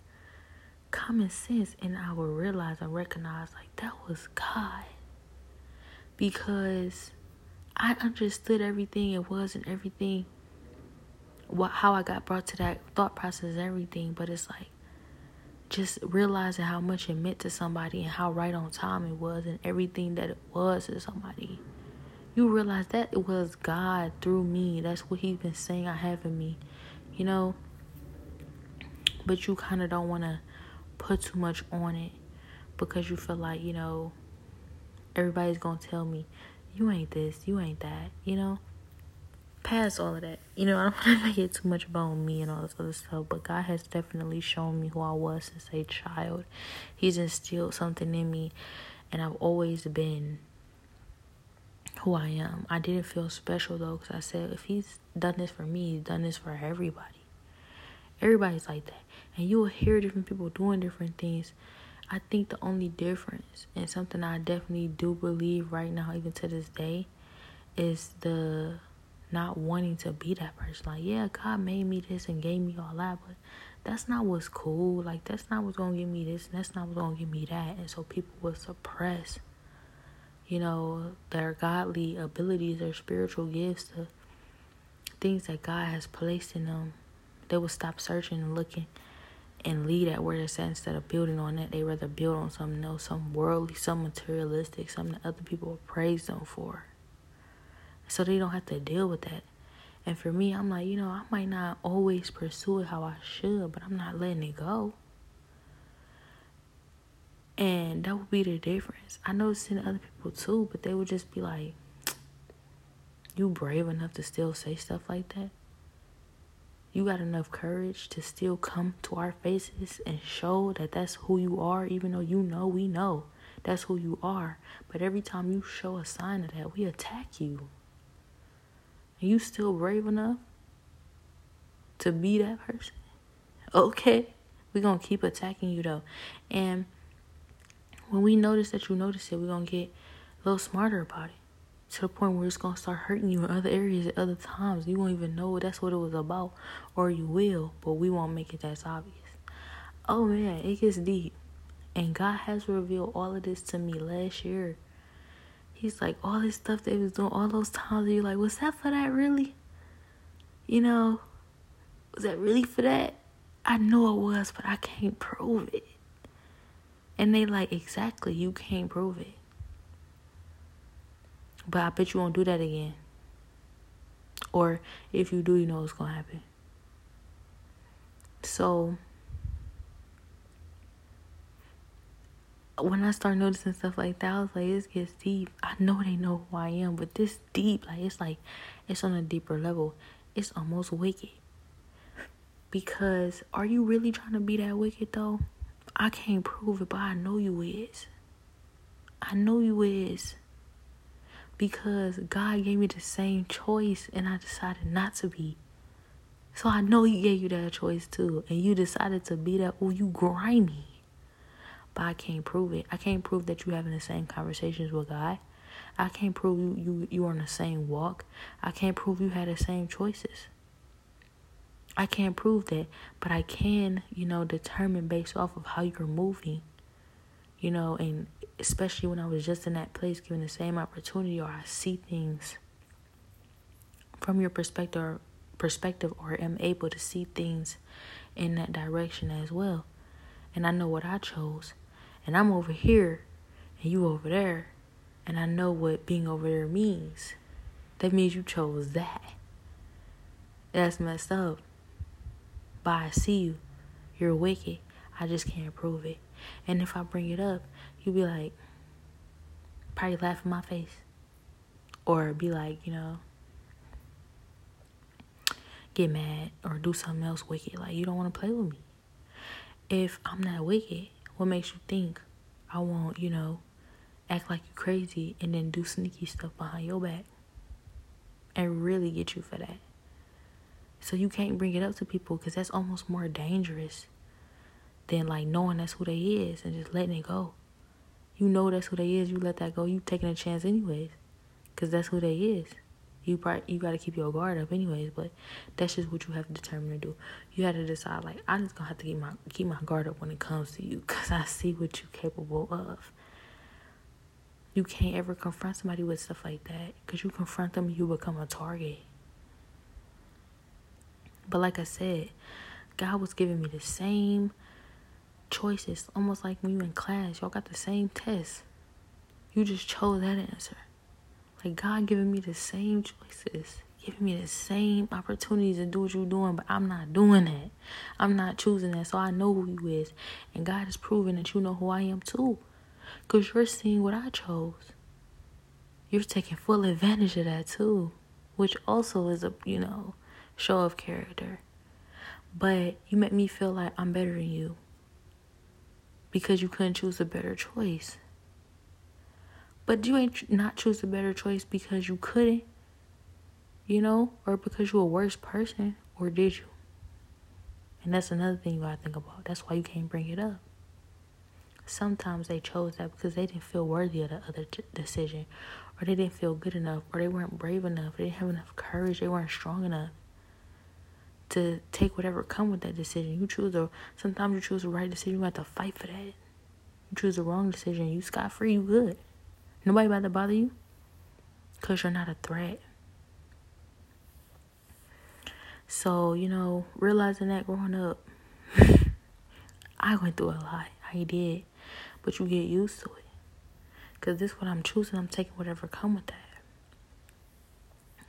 common sense. And I will realize and recognize, like, that was God. Because I understood everything it was and everything what how I got brought to that thought process, everything. But it's like just realizing how much it meant to somebody and how right on time it was and everything that it was to somebody. You realize that it was God through me. That's what He's been saying I have in me, you know. But you kind of don't want to put too much on it because you feel like, you know, everybody's going to tell me, you ain't this, you ain't that, you know? Past all of that. You know, I don't want to make it too much about me and all this other stuff, but God has definitely shown me who I was since a child. He's instilled something in me, and I've always been who I am. I didn't feel special though, because I said, if He's done this for me, He's done this for everybody. Everybody's like that. And you will hear different people doing different things. I think the only difference, and something I definitely do believe right now, even to this day, is the not wanting to be that person. Like, yeah, God made me this and gave me all that, but that's not what's cool. Like, that's not what's gonna give me this, and that's not what's gonna give me that. And so people will suppress, you know, their godly abilities, their spiritual gifts, the things that God has placed in them. They will stop searching and looking and lead at where it's at instead of building on that. They rather build on something else, some worldly, some materialistic, something that other people praise them for. So they don't have to deal with that. And for me, I'm like, you know, I might not always pursue it how I should, but I'm not letting it go. And that would be the difference. I it's in other people too, but they would just be like, you brave enough to still say stuff like that? you got enough courage to still come to our faces and show that that's who you are, even though you know we know that's who you are. But every time you show a sign of that, we attack you. Are you still brave enough to be that person? Okay, we're to keep attacking you though. And when we notice that you notice it, we're to get a little smarter about it to the point where it's gonna start hurting you in other areas at other times. You won't even know that's what it was about, or you will, but we won't make it that obvious. Oh man, it gets deep. And God has revealed all of this to me last year. He's like, all this stuff they was doing, all those times you're like, was that for that really? You know, was that really for that? I know it was, but I can't prove it. And they like, exactly, you can't prove it. But I bet you won't do that again. Or if you do, you know what's going to happen. So, when I start noticing stuff like that, I was like, this gets deep. I know they know who I am, but this deep, like, it's like, it's on a deeper level. It's almost wicked. Because are you really trying to be that wicked, though? I can't prove it, but I know you is. I know you is because God gave me the same choice and I decided not to be. So I know He gave you that choice too. And you decided to be that. Oh, you grimy. But I can't prove it. I can't prove that you're having the same conversations with God. I can't prove you, you, you're on the same walk. I can't prove you had the same choices. I can't prove that. But I can, you know, determine based off of how you're moving. You know, and especially when I was just in that place given the same opportunity or I see things from your perspective or perspective or am able to see things in that direction as well. And I know what I chose. And I'm over here and you over there. And I know what being over there means. That means you chose that. That's messed up. But I see you. You're wicked. I just can't prove it. And if I bring it up, you'd be like, probably laugh in my face. Or be like, you know, get mad or do something else wicked. Like, you don't want to play with me. If I'm not wicked, what makes you think I won't, you know, act like you're crazy and then do sneaky stuff behind your back and really get you for that? So you can't bring it up to people because that's almost more dangerous than like knowing that's who they is and just letting it go. You know that's who they is. You let that go. You taking a chance anyways, cause that's who they is. You probably you gotta keep your guard up anyways, but that's just what you have to determine to do. You have to decide like I'm just gonna have to keep my keep my guard up when it comes to you, cause I see what you're capable of. You can't ever confront somebody with stuff like that, cause you confront them, you become a target. But like I said, God was giving me the same choices, almost like when you were in class, y'all got the same test. You just chose that answer. Like God giving me the same choices, giving me the same opportunities to do what you're doing, but I'm not doing that. I'm not choosing that. So I know who you is. And God is proving that you know who I am too. Because you're seeing what I chose. You're taking full advantage of that too. Which also is a, you know, show of character. But you make me feel like I'm better than you. Because you couldn't choose a better choice. But do you ain't not choose a better choice because you couldn't, you know, or because you're a worse person, or did you? And that's another thing you gotta think about. That's why you can't bring it up. Sometimes they chose that because they didn't feel worthy of the other t- decision, or they didn't feel good enough, or they weren't brave enough, they didn't have enough courage, they weren't strong enough to take whatever come with that decision. You choose a sometimes you choose the right decision, you have to fight for that. You choose the wrong decision, you scot free, you good. Nobody about to bother you because you're not a threat. So, you know, realizing that growing up, I went through a lot. I did. But you get used to it. Because this what I'm choosing. I'm taking whatever come with that.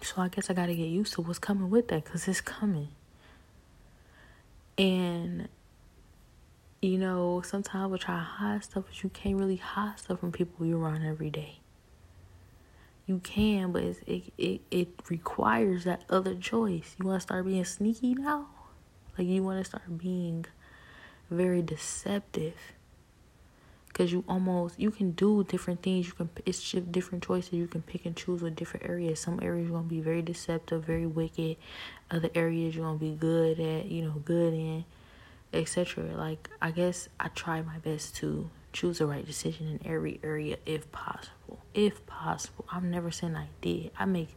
So I guess I got to get used to what's coming with that because it's coming. And you know, sometimes we try to hide stuff, but you can't really hide stuff from people you're around every day. You can, but it it it requires that other choice. You want to start being sneaky now, like you want to start being very deceptive, because you almost you can do different things. You can it's just different choices. You can pick and choose with different areas. Some areas you're gonna be very deceptive, very wicked. Other areas you're gonna be good at, you know, good in etc. Like, I guess I try my best to choose the right decision in every area if possible. If possible. I'm never saying I did. I make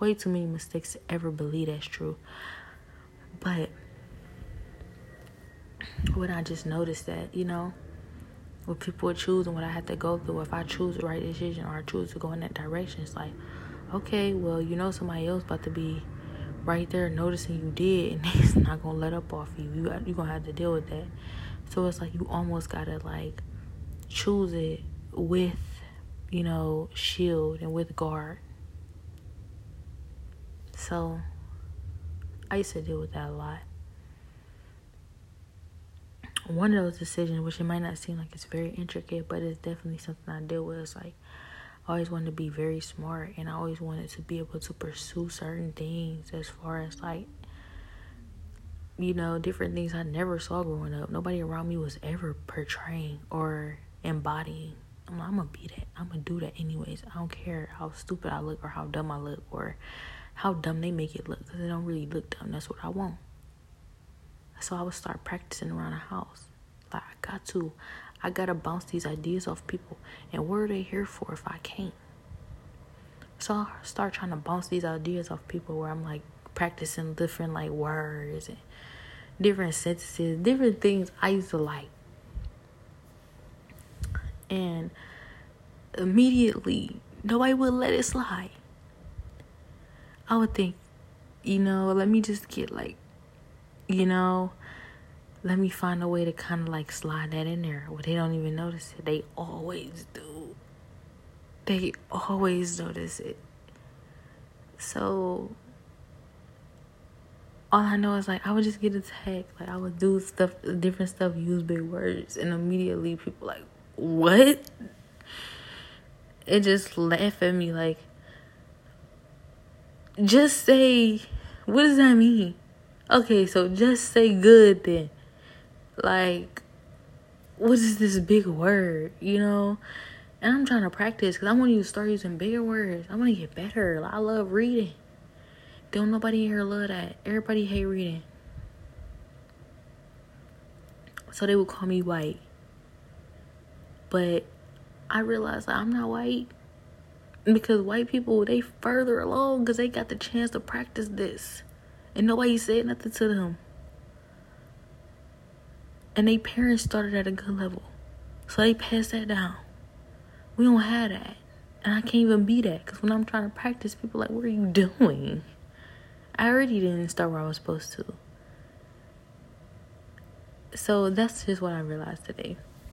way too many mistakes to ever believe that's true. But when I just noticed that, you know, what people are choosing, what I have to go through, if I choose the right decision or I choose to go in that direction, it's like, okay, well, you know, somebody else about to be right there noticing you did and he's not gonna let up off you. You you're gonna have to deal with that. So it's like you almost gotta like choose it with, you know, shield and with guard. So I used to deal with that a lot. One of those decisions, which it might not seem like it's very intricate, but it's definitely something I deal with. It's like I always wanted to be very smart and I always wanted to be able to pursue certain things as far as like you know, different things I never saw growing up. Nobody around me was ever portraying or embodying. I'm, like, I'm gonna be that. I'm gonna do that anyways. I don't care how stupid I look or how dumb I look or how dumb they make it look because they don't really look dumb. That's what I want. So I would start practicing around the house. Like I got to. I gotta bounce these ideas off people. And what are they here for if I can't? So I start trying to bounce these ideas off people where I'm like practicing different like words and different sentences, different things I used to like. And immediately nobody would let it slide. I would think, you know, let me just get like, you know, let me find a way to kind of like slide that in there where they don't even notice it. They always do. They always notice it. So all I know is like I would just get attacked. Like I would do stuff, different stuff, use big words, and immediately people like, what? It just laugh at me like, just say, what does that mean? Okay, so just say good then. Like, what is this big word, you know? And I'm trying to practice because I want to start using bigger words. I want to get better. I love reading. Don't nobody here love that. Everybody hate reading. So they would call me white. But I realized I'm not white. Because white people, they further along because they got the chance to practice this. And nobody said nothing to them. And they parents started at a good level. So they passed that down. We don't have that. And I can't even be that. Because when I'm trying to practice, people like, what are you doing? I already didn't start where I was supposed to. So that's just what I realized today.